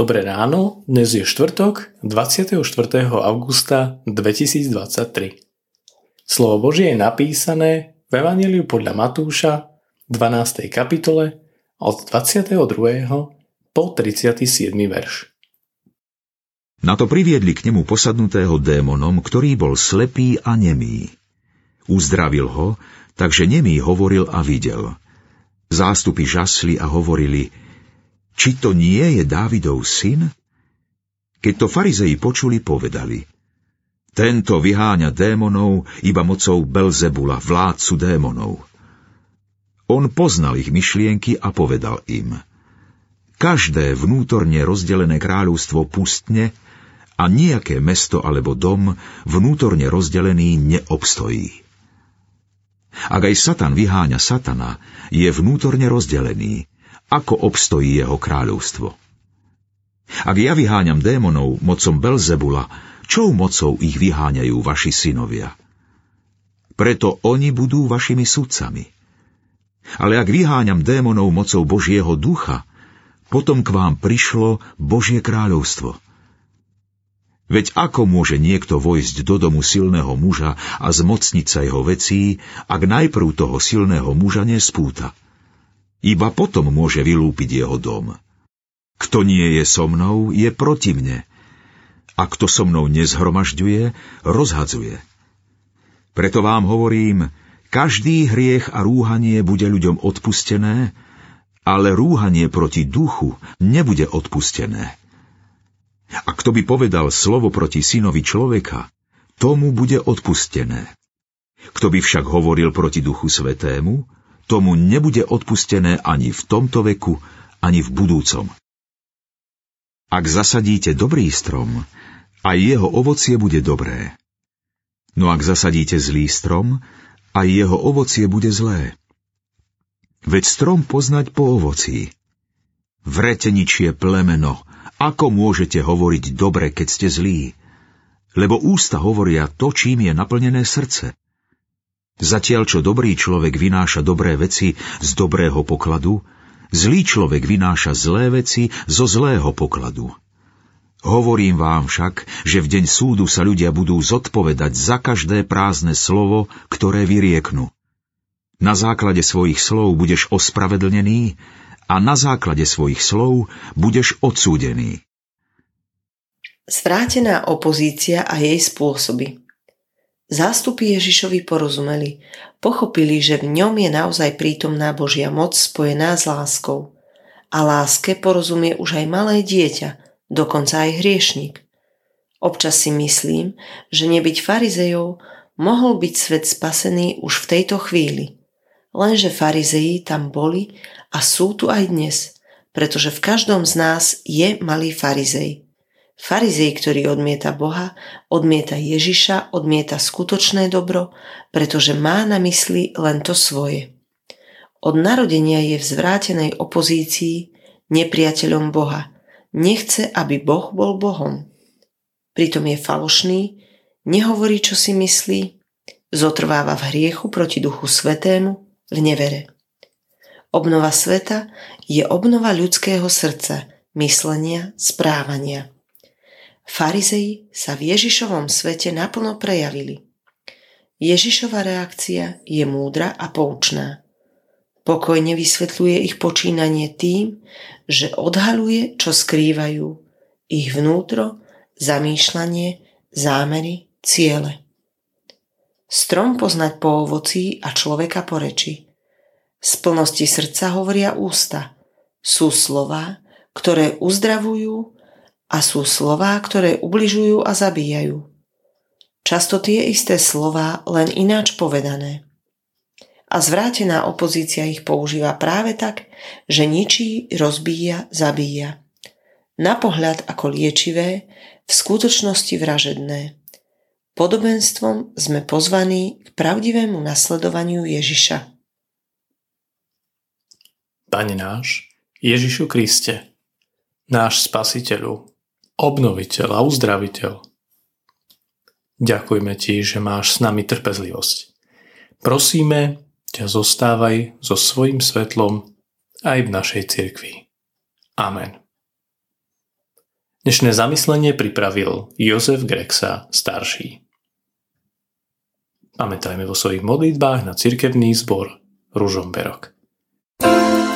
Dobré ráno, dnes je štvrtok, 24. augusta 2023. Slovo Božie je napísané v Evangeliu podľa Matúša 12. kapitole od 22. po 37. verš. Na to priviedli k nemu posadnutého démonom, ktorý bol slepý a nemý. Uzdravil ho, takže nemý hovoril a videl. Zástupy žasli a hovorili – či to nie je Dávidov syn? Keď to farizei počuli, povedali Tento vyháňa démonov iba mocou Belzebula, vládcu démonov. On poznal ich myšlienky a povedal im Každé vnútorne rozdelené kráľovstvo pustne a nejaké mesto alebo dom vnútorne rozdelený neobstojí. Ak aj Satan vyháňa Satana, je vnútorne rozdelený ako obstojí jeho kráľovstvo. Ak ja vyháňam démonov mocom Belzebula, čou mocou ich vyháňajú vaši synovia? Preto oni budú vašimi sudcami. Ale ak vyháňam démonov mocou Božieho ducha, potom k vám prišlo Božie kráľovstvo. Veď ako môže niekto vojsť do domu silného muža a zmocniť sa jeho vecí, ak najprv toho silného muža nespúta? Iba potom môže vylúpiť jeho dom. Kto nie je so mnou, je proti mne. A kto so mnou nezhromažďuje, rozhadzuje. Preto vám hovorím, každý hriech a rúhanie bude ľuďom odpustené, ale rúhanie proti duchu nebude odpustené. A kto by povedal slovo proti synovi človeka, tomu bude odpustené. Kto by však hovoril proti duchu svetému, tomu nebude odpustené ani v tomto veku, ani v budúcom. Ak zasadíte dobrý strom, aj jeho ovocie bude dobré. No ak zasadíte zlý strom, aj jeho ovocie bude zlé. Veď strom poznať po ovocí. Vreteničie plemeno, ako môžete hovoriť dobre, keď ste zlí? Lebo ústa hovoria to, čím je naplnené srdce. Zatiaľ, čo dobrý človek vynáša dobré veci z dobrého pokladu, zlý človek vynáša zlé veci zo zlého pokladu. Hovorím vám však, že v deň súdu sa ľudia budú zodpovedať za každé prázdne slovo, ktoré vyrieknú. Na základe svojich slov budeš ospravedlnený a na základe svojich slov budeš odsúdený. Zvrátená opozícia a jej spôsoby Zástupy Ježišovi porozumeli, pochopili, že v ňom je naozaj prítomná Božia moc spojená s láskou. A láske porozumie už aj malé dieťa, dokonca aj hriešnik. Občas si myslím, že nebyť farizejov mohol byť svet spasený už v tejto chvíli. Lenže farizeji tam boli a sú tu aj dnes, pretože v každom z nás je malý farizej. Farizej, ktorý odmieta Boha, odmieta Ježiša, odmieta skutočné dobro, pretože má na mysli len to svoje. Od narodenia je v zvrátenej opozícii nepriateľom Boha. Nechce, aby Boh bol Bohom. Pritom je falošný, nehovorí, čo si myslí, zotrváva v hriechu proti Duchu Svetému, v nevere. Obnova sveta je obnova ľudského srdca, myslenia, správania. Farizei sa v Ježišovom svete naplno prejavili. Ježišova reakcia je múdra a poučná. Pokojne vysvetľuje ich počínanie tým, že odhaluje, čo skrývajú, ich vnútro, zamýšľanie, zámery, ciele. Strom poznať po ovocí a človeka po reči. Z plnosti srdca hovoria ústa. Sú slova, ktoré uzdravujú a sú slová, ktoré ubližujú a zabíjajú. Často tie isté slová, len ináč povedané. A zvrátená opozícia ich používa práve tak, že ničí, rozbíja, zabíja. Na pohľad ako liečivé, v skutočnosti vražedné. Podobenstvom sme pozvaní k pravdivému nasledovaniu Ježiša. Pane náš, Ježišu Kriste, náš Spasiteľu, obnoviteľ a uzdraviteľ. Ďakujeme Ti, že máš s nami trpezlivosť. Prosíme ťa zostávaj so svojim svetlom aj v našej cirkvi. Amen. Dnešné zamyslenie pripravil Jozef Grexa starší. Pamätajme vo svojich modlitbách na cirkevný zbor Ružomberok. thank